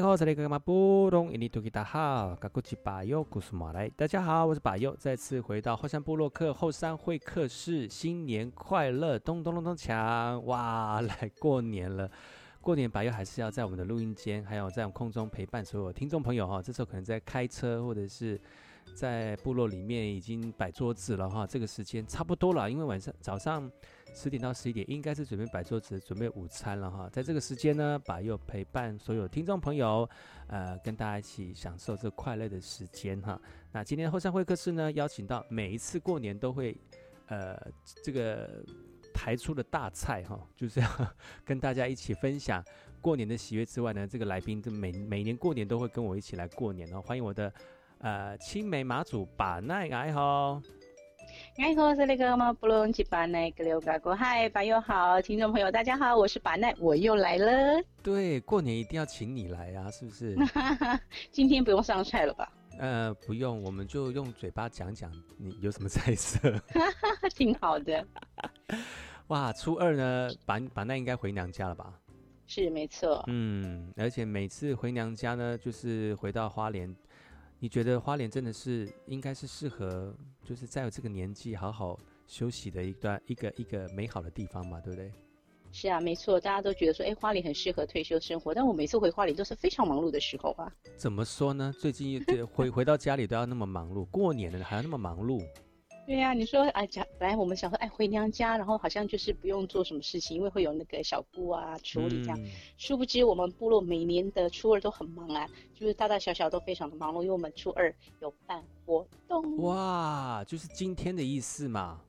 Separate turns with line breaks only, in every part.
客。大家好，我是把右，再次回到后山部落克后山会客室，新年快乐，咚咚咚咚锵！哇，来过年了。过年白又还是要在我们的录音间，还有在我们空中陪伴所有听众朋友哈。这时候可能在开车，或者是在部落里面已经摆桌子了哈。这个时间差不多了，因为晚上早上十点到十一点应该是准备摆桌子、准备午餐了哈。在这个时间呢，把又陪伴所有听众朋友，呃，跟大家一起享受这快乐的时间哈。那今天后山会客室呢，邀请到每一次过年都会，呃，这个。抬出的大菜哈，就是要 跟大家一起分享过年的喜悦之外呢，这个来宾就每每年过年都会跟我一起来过年哦。欢迎我的呃青梅马祖把奈爱好，
爱好是那个嘛布隆吉把奈格留嘎哥嗨，朋友好，听众朋友大家好，我是把奈，我又来了。
对，过年一定要请你来啊，是不是？
今天不用上菜了吧？
呃，不用，我们就用嘴巴讲讲你有什么菜色，
挺好的。
哇，初二呢，把把奈应该回娘家了吧？
是，没错。
嗯，而且每次回娘家呢，就是回到花莲，你觉得花莲真的是应该是适合，就是在我这个年纪好好休息的一段一个一个美好的地方嘛，对不对？
是啊，没错，大家都觉得说，哎，花莲很适合退休生活，但我每次回花莲都是非常忙碌的时候啊。
怎么说呢？最近回回到家里都要那么忙碌，过年了还要那么忙碌。
对呀、啊，你说哎，讲本来我们想说哎回娘家，然后好像就是不用做什么事情，因为会有那个小姑啊处理这样。嗯、殊不知我们部落每年的初二都很忙啊，就是大大小小都非常的忙碌，因为我们初二有办活动。
哇，就是今天的意思嘛。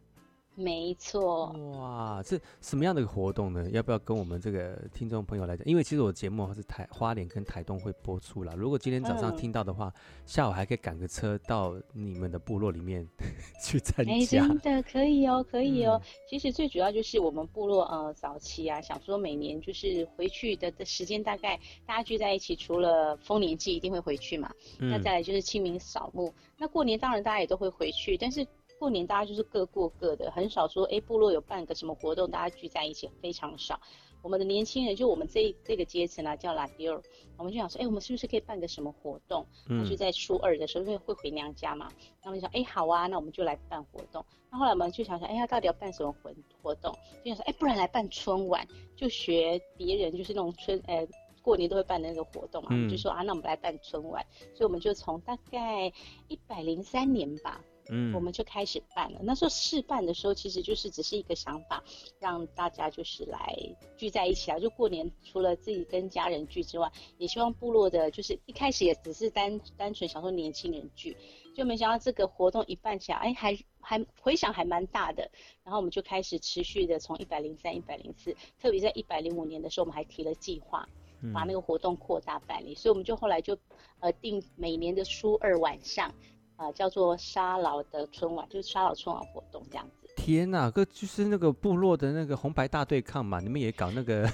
没错，
哇，这什么样的一个活动呢？要不要跟我们这个听众朋友来讲？因为其实我节目是台花莲跟台东会播出啦。如果今天早上听到的话，嗯、下午还可以赶个车到你们的部落里面 去参加。哎，
真的可以哦，可以哦。嗯、其实最主要就是我们部落呃早期啊，想说每年就是回去的的时间，大概大家聚在一起，除了丰年祭一定会回去嘛，嗯、那再来就是清明扫墓。那过年当然大家也都会回去，但是。过年大家就是各过各的，很少说哎，部落有办个什么活动，大家聚在一起非常少。我们的年轻人就我们这这个阶层啊，叫拉迪尔，我们就想说，哎，我们是不是可以办个什么活动？那就在初二的时候，因为会回娘家嘛，那我们就想，哎，好啊，那我们就来办活动。那后来我们就想想，哎呀，到底要办什么活活动？就想说，哎，不然来办春晚，就学别人，就是那种春，呃，过年都会办的那个活动嘛，嗯、就说啊，那我们来办春晚。所以我们就从大概一百零三年吧。嗯，我们就开始办了。那时候试办的时候，其实就是只是一个想法，让大家就是来聚在一起啊。就过年除了自己跟家人聚之外，也希望部落的，就是一开始也只是单单纯想说年轻人聚，就没想到这个活动一办起来，哎，还还回响还蛮大的。然后我们就开始持续的从一百零三、一百零四，特别在一百零五年的时候，我们还提了计划，把那个活动扩大办理。所以我们就后来就呃定每年的初二晚上。啊、呃，叫做沙劳的春晚，就是沙劳春晚活动这样子。
天哪，个就是那个部落的那个红白大对抗嘛？你们也搞那个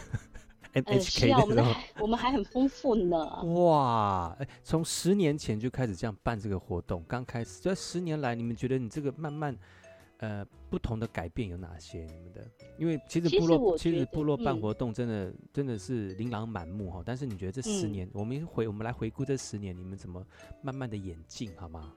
NHK 的、呃、啊，我们还
我们还很丰富呢。
哇，哎，从十年前就开始这样办这个活动，刚开始这十年来，你们觉得你这个慢慢呃不同的改变有哪些？你们的，因为其实部落其实，部落办活动真的、嗯、真的是琳琅满目哈。但是你觉得这十年，嗯、我们回我们来回顾这十年，你们怎么慢慢的演进，好吗？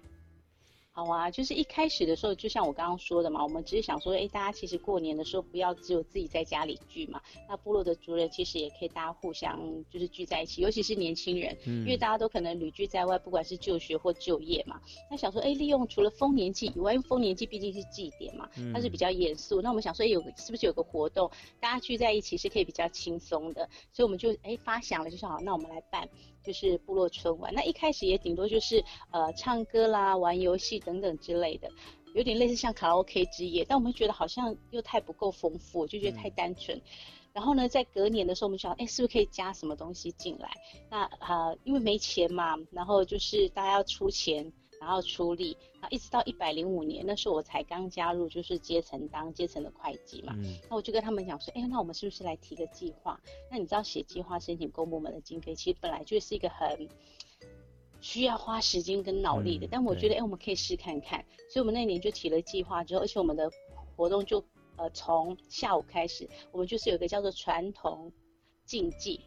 好啊，就是一开始的时候，就像我刚刚说的嘛，我们只是想说，哎，大家其实过年的时候不要只有自己在家里聚嘛，那部落的族人其实也可以大家互相就是聚在一起，尤其是年轻人，嗯，因为大家都可能旅居在外，不管是就学或就业嘛，那想说，哎，利用除了丰年祭以外，因为丰年祭毕竟是祭典嘛，它是比较严肃，那我们想说，哎，有是不是有个活动，大家聚在一起是可以比较轻松的，所以我们就哎发想了，就说好，那我们来办。就是部落春晚，那一开始也顶多就是呃唱歌啦、玩游戏等等之类的，有点类似像卡拉 OK 之夜，但我们觉得好像又太不够丰富，就觉得太单纯。嗯、然后呢，在隔年的时候，我们想，哎，是不是可以加什么东西进来？那啊、呃，因为没钱嘛，然后就是大家要出钱，然后出力，然后一直到一百零五年，那时候我才刚加入，就是阶层当阶层的会计嘛。嗯。那我就跟他们讲说，哎，那我们是不是来提个计划？那你知道写计划申请公部门的经费，其实本来就是一个很需要花时间跟脑力的。嗯、但我觉得，哎，我们可以试看看。所以我们那年就提了计划之后，而且我们的活动就呃从下午开始，我们就是有一个叫做传统竞技。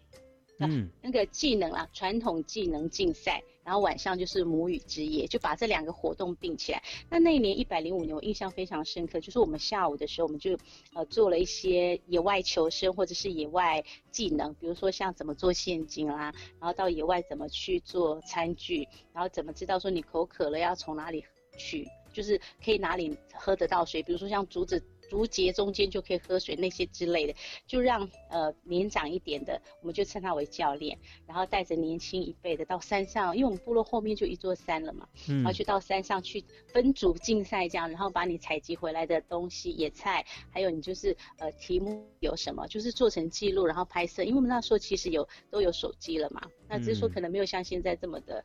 嗯，那个技能啊，传统技能竞赛，然后晚上就是母语之夜，就把这两个活动并起来。那那一年一百零五年，我印象非常深刻，就是我们下午的时候，我们就呃做了一些野外求生或者是野外技能，比如说像怎么做陷阱啦，然后到野外怎么去做餐具，然后怎么知道说你口渴了要从哪里取，就是可以哪里喝得到水，比如说像竹子。竹节中间就可以喝水那些之类的，就让呃年长一点的，我们就称他为教练，然后带着年轻一辈的到山上，因为我们部落后面就一座山了嘛，嗯，然后去到山上去分组竞赛这样，然后把你采集回来的东西、野菜，还有你就是呃题目有什么，就是做成记录，然后拍摄，因为我们那时候其实有都有手机了嘛，那只是说可能没有像现在这么的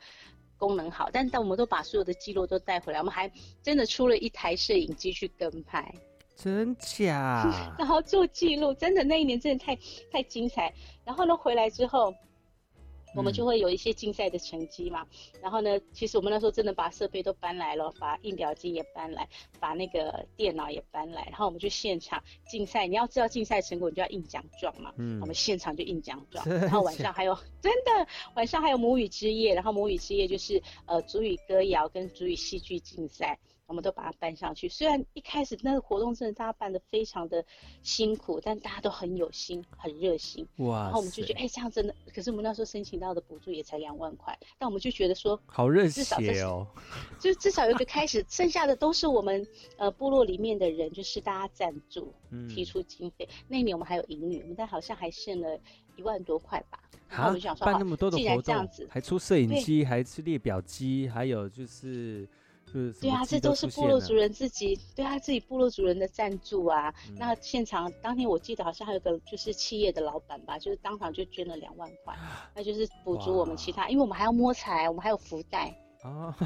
功能好，但但我们都把所有的记录都带回来，我们还真的出了一台摄影机去跟拍。
真假？
然后做记录，真的那一年真的太太精彩。然后呢，回来之后，我们就会有一些竞赛的成绩嘛。嗯、然后呢，其实我们那时候真的把设备都搬来了，把印表机也搬来，把那个电脑也搬来。然后我们就现场竞赛。你要知道竞赛成果，你就要印奖状嘛。嗯。我们现场就印奖状。然后晚上还有 真的晚上还有母语之夜，然后母语之夜就是呃主语歌谣跟主语戏剧竞赛。我们都把它搬上去。虽然一开始那个活动真的大家办的非常的辛苦，但大家都很有心，很热心。哇！然后我们就觉得，哎、欸，这样真的。可是我们那时候申请到的补助也才两万块，但我们就觉得说，
好热血哦！
就至少有一个开始，剩下的都是我们呃部落里面的人，就是大家赞助，提出经费、嗯。那一年我们还有盈余，我们但好像还剩了一万多块吧。然后我们就想说，
办那么多的活
动，
还出摄影机，还出列表机，还有就是。
对啊，这都是部落族人自己，对啊，自己部落族人的赞助啊、嗯。那现场当天我记得好像还有个就是企业的老板吧，就是当场就捐了两万块，那就是补足我们其他，因为我们还要摸彩，我们还有福袋
啊，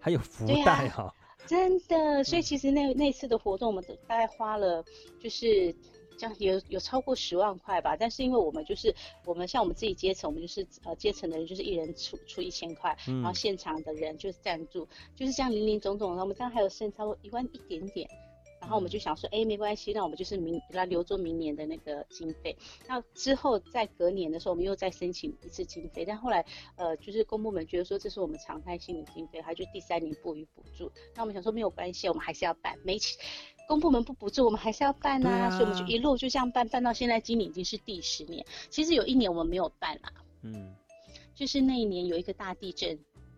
还有福袋哈、啊，
真的。所以其实那那次的活动，我们大概花了就是。这样有有超过十万块吧，但是因为我们就是我们像我们自己阶层，我们就是呃阶层的人就是一人出出一千块，然后现场的人就是赞助，就是这样林林总总，然后我们当然还有剩超过一万一点点，然后我们就想说，哎，没关系，那我们就是明来留作明年的那个经费，那之后在隔年的时候，我们又再申请一次经费，但后来呃就是公部门觉得说这是我们常态性的经费，他就第三年不予补助，那我们想说没有关系，我们还是要办，没钱。公部门不补助，我们还是要办呐、啊啊，所以我们就一路就这样办，办到现在，今年已经是第十年。其实有一年我们没有办啦，嗯，就是那一年有一个大地震，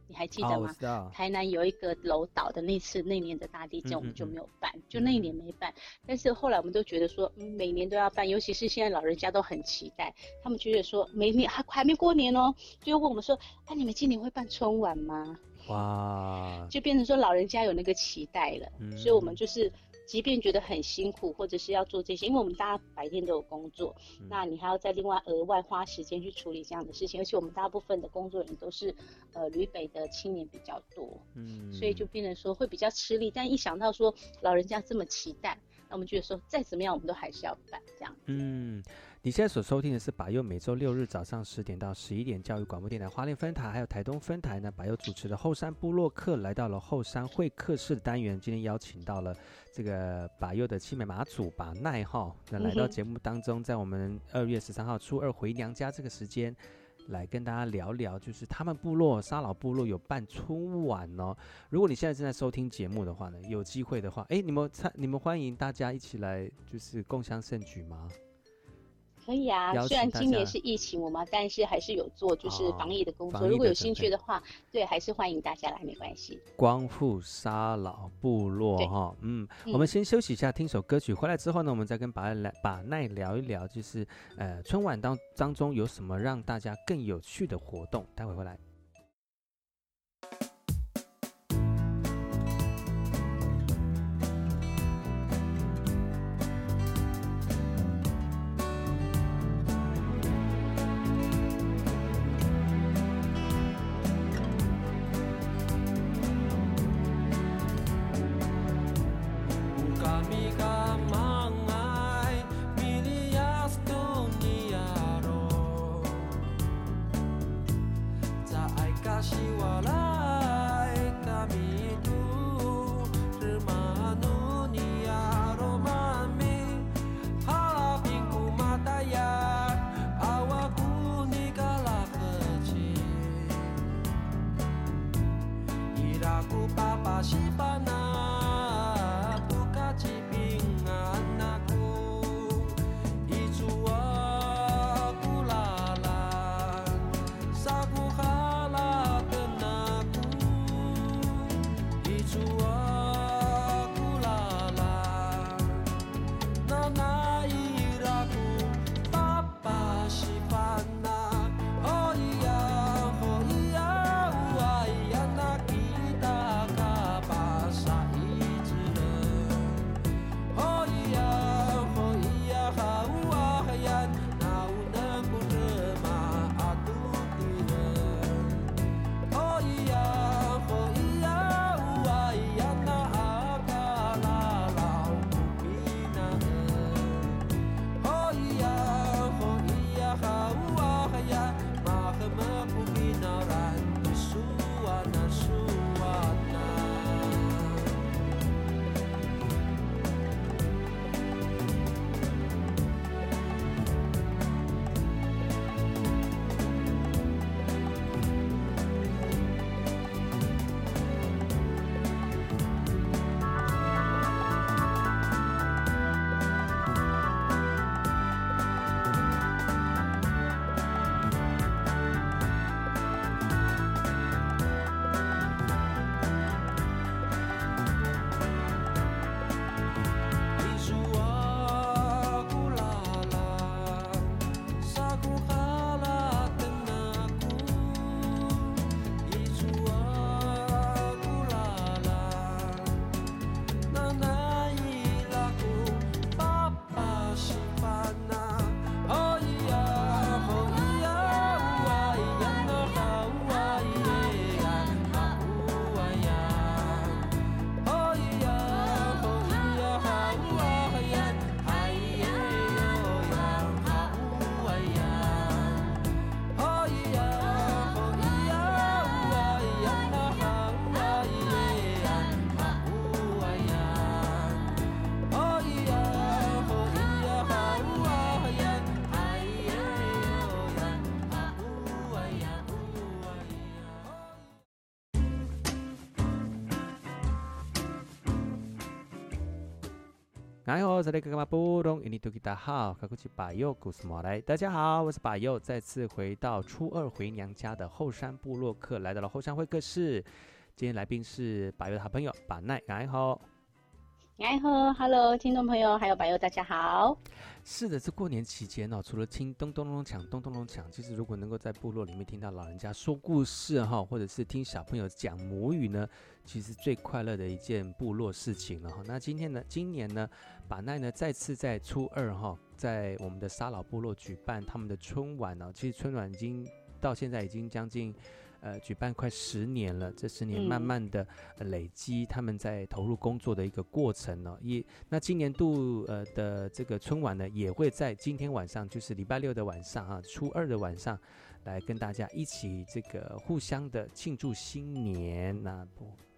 你还记得吗？哦、台南有一个楼倒的那次，那年的大地震我们就没有办，嗯嗯嗯，就那一年没办。但是后来我们都觉得说，嗯，每年都要办，尤其是现在老人家都很期待，他们觉得说，每年还还没过年哦，就问我们说，哎、啊，你们今年会办春晚吗？哇，就变成说老人家有那个期待了，嗯、所以我们就是。即便觉得很辛苦，或者是要做这些，因为我们大家白天都有工作，嗯、那你还要再另外额外花时间去处理这样的事情，而且我们大部分的工作人都是呃旅北的青年比较多，嗯，所以就变成说会比较吃力。但一想到说老人家这么期待，那我们觉得说再怎么样，我们都还是要办这样。嗯。
你现在所收听的是把右每周六日早上十点到十一点教育广播电台花莲分台，还有台东分台呢，把右主持的后山部落客来到了后山会客室的单元。今天邀请到了这个把右的青梅马祖把奈哈，那来到节目当中，在我们二月十三号初二回娘家这个时间，来跟大家聊聊，就是他们部落沙老部落有办春晚哦。如果你现在正在收听节目的话呢，有机会的话，哎，你们参，你们欢迎大家一起来，就是共襄盛举吗？
可以啊，虽然今年是疫情，我们但是还是有做就是防疫的工作。哦、如果有兴趣的话，对，还是欢迎大家来，没关系。
光复沙老部落哈，嗯，我们先休息一下，听首歌曲。回来之后呢，我们再跟把来把奈聊一聊，就是呃春晚当当中有什么让大家更有趣的活动。待会回来。哎呦，这里干嘛不懂？印尼多吉大好，卡古奇巴佑古斯莫来。大家好，我是巴佑，再次回到初二回娘家的后山部落客，来到了后山会客室。今天来宾是巴佑的好朋友巴奈，哎好。
哎呵，Hello，听众朋友，还有朋友，大家好。
是的，这过年期间哦，除了听咚咚咚锵，咚咚咚锵，其实如果能够在部落里面听到老人家说故事哈，或者是听小朋友讲母语呢，其实最快乐的一件部落事情了哈。那今天呢，今年呢，巴奈呢再次在初二哈，在我们的沙老部落举办他们的春晚呢。其实春晚已经到现在已经将近。呃，举办快十年了，这十年慢慢的累积，他们在投入工作的一个过程呢、哦。也那今年度呃的这个春晚呢，也会在今天晚上，就是礼拜六的晚上啊，初二的晚上，来跟大家一起这个互相的庆祝新年，那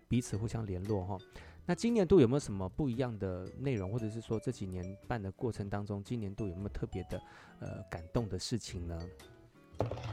彼此互相联络哈、哦。那今年度有没有什么不一样的内容，或者是说这几年办的过程当中，今年度有没有特别的呃感动的事情呢？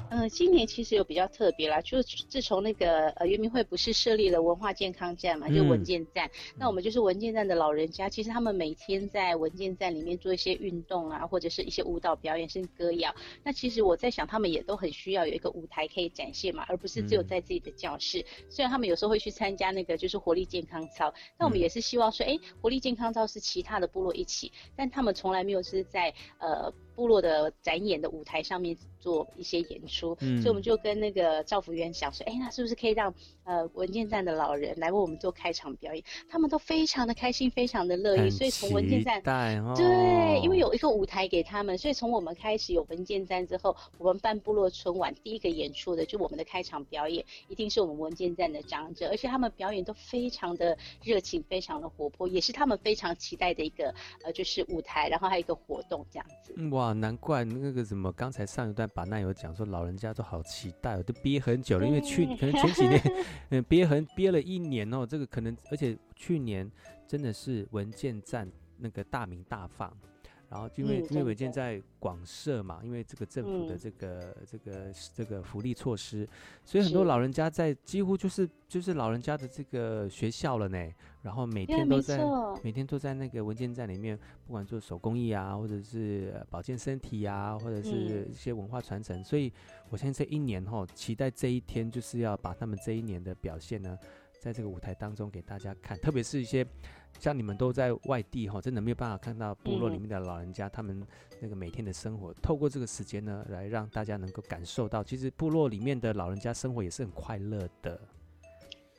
嗯、呃，今年其实有比较特别啦，就自从那个呃原民会不是设立了文化健康站嘛，就文健站，嗯、那我们就是文健站的老人家，其实他们每天在文健站里面做一些运动啊，或者是一些舞蹈表演，甚至歌谣。那其实我在想，他们也都很需要有一个舞台可以展现嘛，而不是只有在自己的教室。嗯、虽然他们有时候会去参加那个就是活力健康操，那我们也是希望说，哎、欸，活力健康操是其他的部落一起，但他们从来没有是在呃。部落的展演的舞台上面做一些演出，嗯、所以我们就跟那个赵福源想说，哎，那是不是可以让呃文件站的老人来为我们做开场表演？他们都非常的开心，非常的乐意。所以从文件站，
哦、
对，因为有一个舞台给他们，所以从我们开始有文件站之后，我们办部落春晚第一个演出的就我们的开场表演，一定是我们文件站的长者，而且他们表演都非常的热情，非常的活泼，也是他们非常期待的一个呃就是舞台，然后还有一个活动这样子。
哇。啊，难怪那个什么，刚才上一段把那有讲说，老人家都好期待，哦都憋很久了，因为去可能前几年，嗯，憋很憋了一年哦，这个可能，而且去年真的是文件站那个大名大放。然后因为、嗯、因为文健在广设嘛，因为这个政府的这个、嗯、这个这个福利措施，所以很多老人家在几乎就是就是老人家的这个学校了呢。然后每天都在每天都在那个文件站里面，不管做手工艺啊，或者是保健身体啊，或者是一些文化传承。嗯、所以我相信这一年哈、哦，期待这一天就是要把他们这一年的表现呢，在这个舞台当中给大家看，特别是一些。像你们都在外地哈，真的没有办法看到部落里面的老人家，嗯、他们那个每天的生活。透过这个时间呢，来让大家能够感受到，其实部落里面的老人家生活也是很快乐的。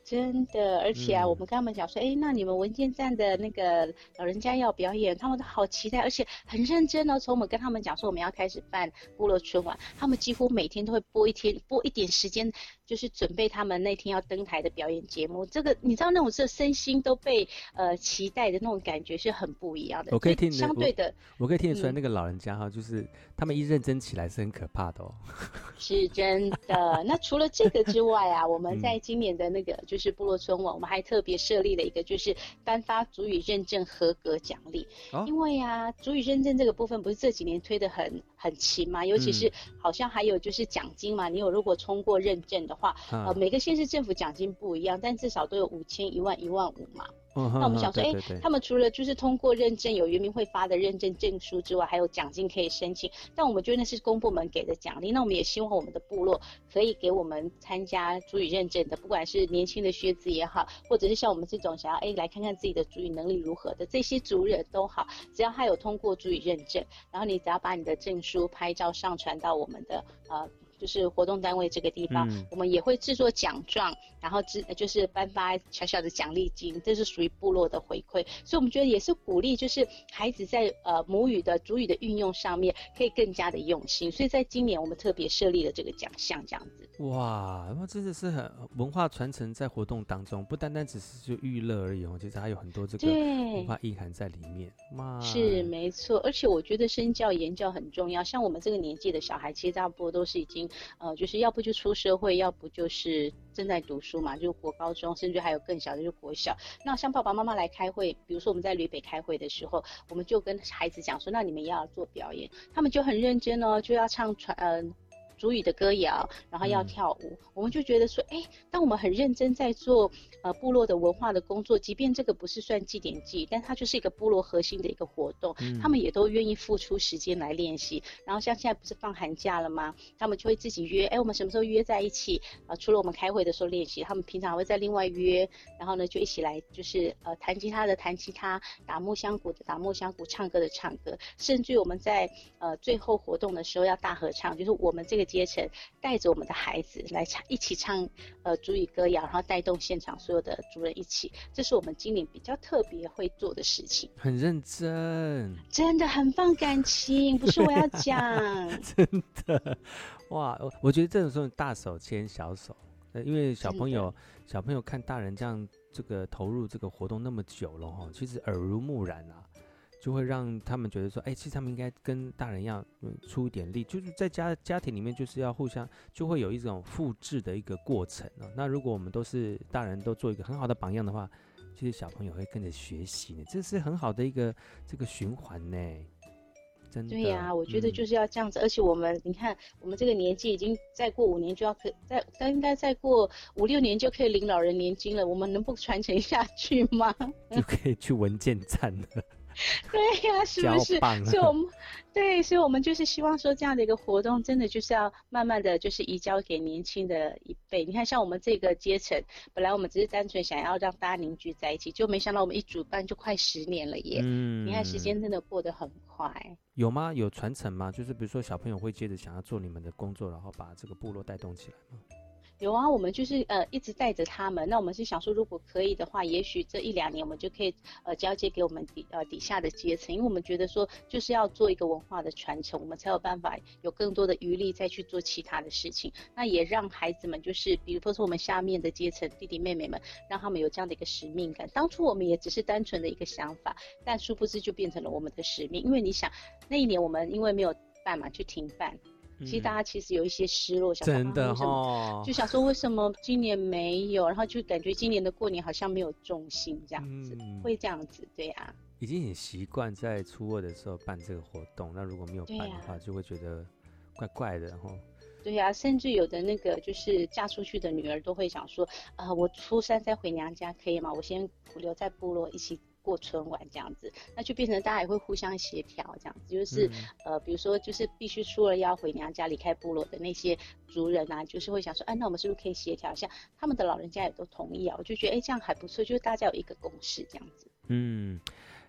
真的，而且啊，嗯、我们跟他们讲说，哎，那你们文件站的那个老人家要表演，他们都好期待，而且很认真哦。从我们跟他们讲说我们要开始办部落春晚，他们几乎每天都会播一天，播一点时间。就是准备他们那天要登台的表演节目，这个你知道那种这身心都被呃期待的那种感觉是很不一样的。
我可以听
相对的
我，我可以听得出来，那个老人家哈，嗯、就是他们一认真起来是很可怕的哦。
是真的。那除了这个之外啊，我们在今年的那个就是部落春晚，我们还特别设立了一个就是颁发足语认证合格奖励。哦、因为啊，足语认证这个部分不是这几年推的很很勤嘛，尤其是好像还有就是奖金嘛，嗯、你有如果通过认证的话，呃，每个县市政府奖金不一样，但至少都有五千、一万、一万五嘛。嗯、那我们想说，哎、欸，他们除了就是通过认证有原民会发的认证证书之外，还有奖金可以申请。但我们觉得那是公部门给的奖励，那我们也希望我们的部落可以给我们参加族语认证的，不管是年轻的学子也好，或者是像我们这种想要哎、欸、来看看自己的族语能力如何的这些族人都好，只要他有通过族语认证，然后你只要把你的证书拍照上传到我们的呃。就是活动单位这个地方，嗯、我们也会制作奖状，然后制就是颁发小小的奖励金，这是属于部落的回馈，所以我们觉得也是鼓励，就是孩子在呃母语的主语的运用上面可以更加的用心，所以在今年我们特别设立了这个奖项，这样子。
哇，那真的是很文化传承在活动当中，不单单只是就娱乐而已哦，其实还有很多这个文化意涵在里面。对
是没错，而且我觉得身教言教很重要，像我们这个年纪的小孩，其实大部分都是已经。呃，就是要不就出社会，要不就是正在读书嘛，就是国高中，甚至还有更小的就国小。那像爸爸妈妈来开会，比如说我们在吕北开会的时候，我们就跟孩子讲说，那你们要做表演，他们就很认真哦，就要唱传呃族语的歌谣，然后要跳舞，嗯、我们就觉得说，哎，当我们很认真在做呃部落的文化的工作，即便这个不是算祭典祭，但它就是一个部落核心的一个活动，嗯、他们也都愿意付出时间来练习。然后像现在不是放寒假了吗？他们就会自己约，哎，我们什么时候约在一起？啊、呃，除了我们开会的时候练习，他们平常会在另外约，然后呢就一起来，就是呃弹吉他的弹吉他，打木箱鼓的打木箱鼓，唱歌的唱歌，甚至于我们在呃最后活动的时候要大合唱，就是我们这个阶层带着我们的孩子来唱，一起唱呃族语歌谣，然后带动现场所有的族人一起，这是我们今年比较特别会做的事情。
很认真，
真的很放感情，不是我要讲，
真的哇，我我觉得这种时候大手牵小手，呃，因为小朋友小朋友看大人这样这个投入这个活动那么久了哈，其实耳濡目染啊。就会让他们觉得说，哎，其实他们应该跟大人一样，嗯，出一点力，就是在家家庭里面，就是要互相，就会有一种复制的一个过程哦。那如果我们都是大人都做一个很好的榜样的话，其实小朋友会跟着学习呢，这是很好的一个这个循环呢。真的。对
呀、啊，我觉得就是要这样子，嗯、而且我们你看，我们这个年纪已经再过五年就要可再，再应该再过五六年就可以领老人年金了，我们能不传承下去吗？
就可以去文件站了。
对呀、啊，是不是？所以我们 对，所以我们就是希望说，这样的一个活动，真的就是要慢慢的就是移交给年轻的一辈。你看，像我们这个阶层，本来我们只是单纯想要让大家凝聚在一起，就没想到我们一主办就快十年了耶。嗯，你看时间真的过得很快。
有吗？有传承吗？就是比如说小朋友会接着想要做你们的工作，然后把这个部落带动起来吗？
有啊，我们就是呃一直带着他们。那我们是想说，如果可以的话，也许这一两年我们就可以呃交接给我们底呃底下的阶层，因为我们觉得说就是要做一个文化的传承，我们才有办法有更多的余力再去做其他的事情。那也让孩子们就是，比如说我们下面的阶层弟弟妹妹们，让他们有这样的一个使命感。当初我们也只是单纯的一个想法，但殊不知就变成了我们的使命。因为你想，那一年我们因为没有办嘛，去停办。其实大家其实有一些失落，想
真的哈，
就想说为什么今年没有，然后就感觉今年的过年好像没有重心这样子，嗯、会这样子，对呀、啊。
已经很习惯在初二的时候办这个活动，那如果没有办的话，就会觉得怪怪的哈。
对呀、啊，甚至有的那个就是嫁出去的女儿都会想说，啊、呃，我初三再回娘家可以吗？我先留在部落一起。过春晚这样子，那就变成大家也会互相协调，这样子就是、嗯、呃，比如说就是必须出了要回娘家离开部落的那些族人啊，就是会想说，哎、啊，那我们是不是可以协调一下？他们的老人家也都同意啊，我就觉得哎，这样还不错，就是大家有一个共识这样子。
嗯。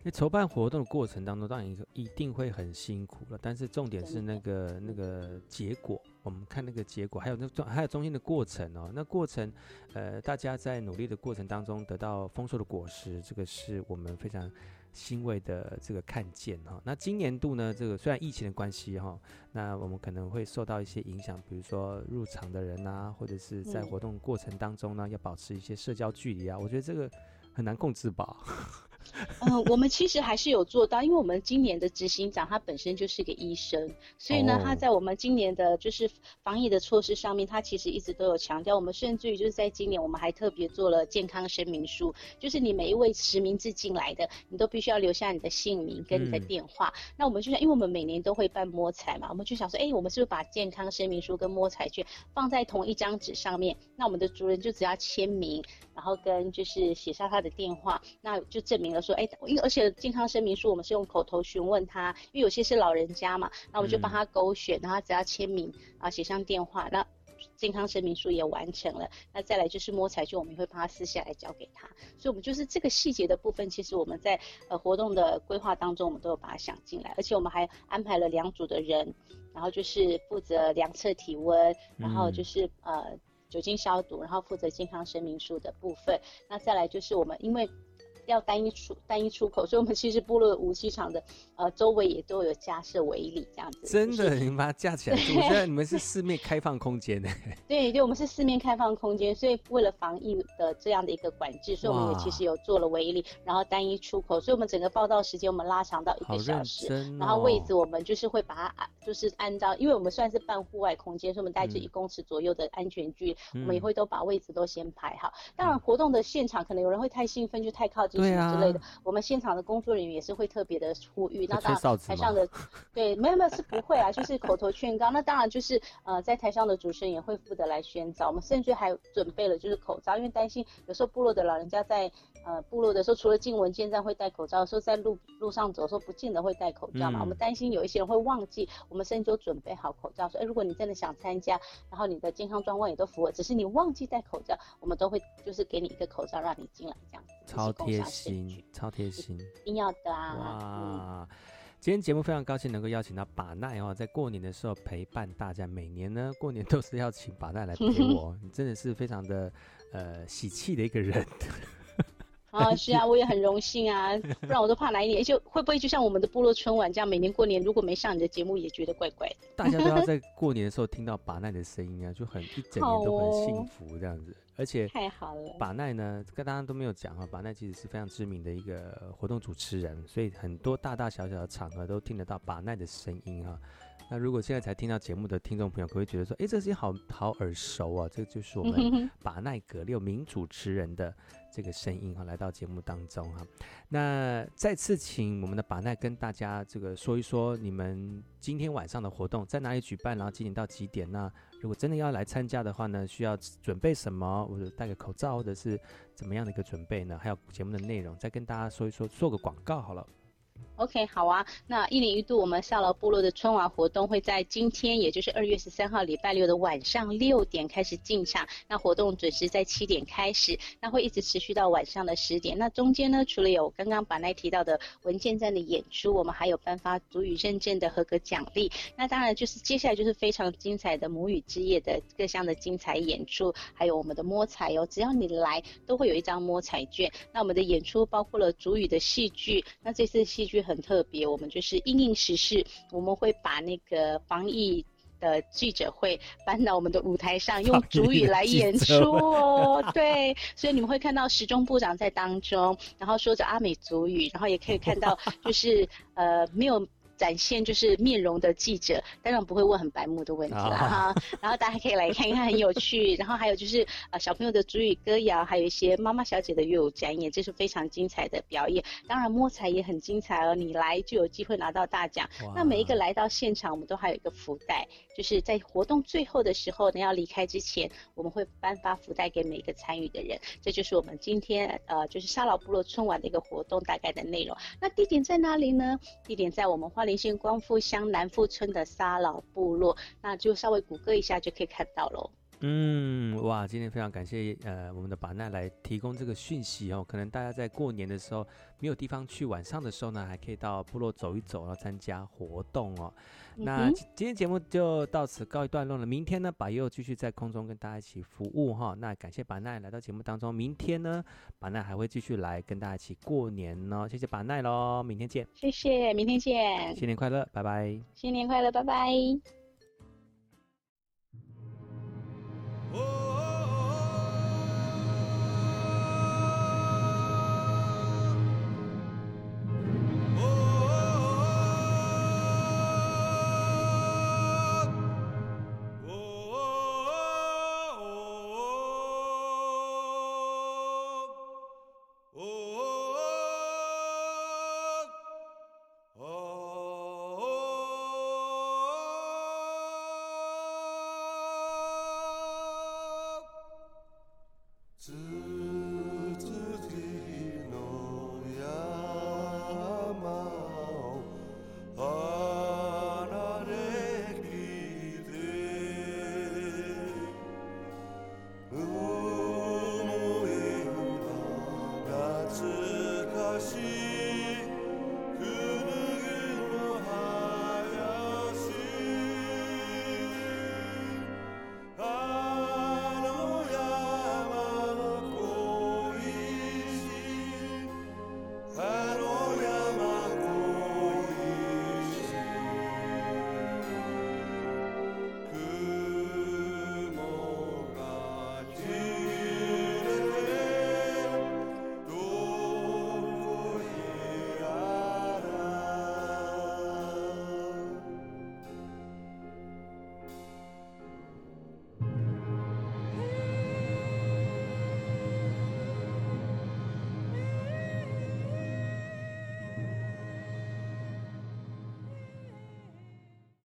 那筹办活动的过程当中，当然一定会很辛苦了，但是重点是那个那个结果，我们看那个结果，还有那中还有中间的过程哦。那过程，呃，大家在努力的过程当中得到丰硕的果实，这个是我们非常欣慰的这个看见哈、哦。那今年度呢，这个虽然疫情的关系哈、哦，那我们可能会受到一些影响，比如说入场的人啊，或者是在活动过程当中呢，嗯、要保持一些社交距离啊，我觉得这个很难控制吧。
嗯、呃，我们其实还是有做到，因为我们今年的执行长他本身就是个医生，所以呢，oh. 他在我们今年的就是防疫的措施上面，他其实一直都有强调。我们甚至于就是在今年，我们还特别做了健康声明书，就是你每一位实名制进来的，你都必须要留下你的姓名跟你的电话。嗯、那我们就想，因为我们每年都会办摸彩嘛，我们就想说，哎，我们是不是把健康声明书跟摸彩券放在同一张纸上面？那我们的主人就只要签名，然后跟就是写上他的电话，那就证明了。说哎，因为而且健康声明书我们是用口头询问他，因为有些是老人家嘛，那我们就帮他勾选，然后只要签名啊，写上电话，那健康声明书也完成了。那再来就是摸彩券，我们也会帮他撕下来交给他。所以，我们就是这个细节的部分，其实我们在呃活动的规划当中，我们都有把它想进来，而且我们还安排了两组的人，然后就是负责量测体温，然后就是呃酒精消毒，然后负责健康声明书的部分。那再来就是我们因为。要单一出单一出口，所以我们其实部落的武器厂的呃周围也都有架设围篱这样子。
真的，
就是、
你们把它架起来，我觉得你们是四面开放空间呢。
对对，我们是四面开放空间，所以为了防疫的这样的一个管制，所以我们也其实有做了围篱，然后单一出口，所以我们整个报道时间我们拉长到一个小时，哦、然后位置我们就是会把它就是按照，因为我们算是半户外空间，所以我们带着一公尺左右的安全距离，嗯、我们也会都把位置都先排好。当然活动的现场可能有人会太兴奋就太靠近。是什么之类的，啊、我们现场的工作人员也是会特别的呼吁。那当然台上的对，没有没有是不会啊，就是口头劝告。那当然就是呃，在台上的主持人也会负责来宣导。我们甚至还准备了就是口罩，因为担心有时候部落的老人家在呃部落的时候，除了进文件站会戴口罩，的时候在路路上走的时候不见得会戴口罩嘛。嗯、我们担心有一些人会忘记，我们甚至就准备好口罩，说哎，如果你真的想参加，然后你的健康状况也都符合，只是你忘记戴口罩，我们都会就是给你一个口罩让你进来这样。
超贴心，超贴心，
一定要的啊！
哇，今天节目非常高兴能够邀请到把奈哦，在过年的时候陪伴大家。每年呢，过年都是要请把奈来陪我，你真的是非常的呃喜气的一个人。
啊，是啊，我也很荣幸啊，不然我都怕哪一年就会不会就像我们的部落春晚这样，每年过年如果没上你的节目，也觉得怪怪的。
大家都要在过年的时候听到把奈的声音啊，就很一整年都很幸福这样子。而且
太好了，
把奈呢，跟大家都没有讲啊，把奈其实是非常知名的一个活动主持人，所以很多大大小小的场合都听得到把奈的声音哈。那如果现在才听到节目的听众朋友，可能会觉得说，哎，这声音好好耳熟啊，这就是我们 把奈格六名主持人的这个声音哈，来到节目当中哈。那再次请我们的把奈跟大家这个说一说，你们今天晚上的活动在哪里举办，然后几点到几点那？如果真的要来参加的话呢，需要准备什么？或者戴个口罩，或者是怎么样的一个准备呢？还有节目的内容，再跟大家说一说，做个广告好了。
OK，好啊。那一年一度我们少劳部落的春晚活动会在今天，也就是二月十三号礼拜六的晚上六点开始进场。那活动准时在七点开始，那会一直持续到晚上的十点。那中间呢，除了有刚刚巴奈提到的文件站的演出，我们还有颁发族语认证的合格奖励。那当然就是接下来就是非常精彩的母语之夜的各项的精彩演出，还有我们的摸彩哦。只要你来，都会有一张摸彩券。那我们的演出包括了族语的戏剧，那这次戏剧很。特别，我们就是因应时事，我们会把那个防疫的记者会搬到我们的舞台上，用主语来演出哦。对，所以你们会看到时钟部长在当中，然后说着阿美族语，然后也可以看到就是呃没有。展现就是面容的记者，当然不会问很白目的问题了哈。然后大家可以来看一看，很有趣。然后还有就是呃小朋友的主语歌谣，还有一些妈妈小姐的乐舞展演，这是非常精彩的表演。当然摸彩也很精彩哦，你来就有机会拿到大奖。那每一个来到现场，我们都还有一个福袋，就是在活动最后的时候呢，要离开之前，我们会颁发福袋给每一个参与的人。这就是我们今天呃就是沙老部落春晚的一个活动大概的内容。那地点在哪里呢？地点在我们花莲。连线光复乡南富村的沙老部落，那就稍微谷歌一下就可以看到喽。
嗯，哇，今天非常感谢呃我们的把奈来提供这个讯息哦。可能大家在过年的时候没有地方去，晚上的时候呢，还可以到部落走一走，然后参加活动哦。那今天节目就到此告一段落了。明天呢，把又继续在空中跟大家一起服务哈。那感谢把奈来到节目当中。明天呢，把奈还会继续来跟大家一起过年哦。谢谢把奈喽，明天见。
谢谢，明天见。
新年快乐，拜拜。
新年快乐，拜拜。
哦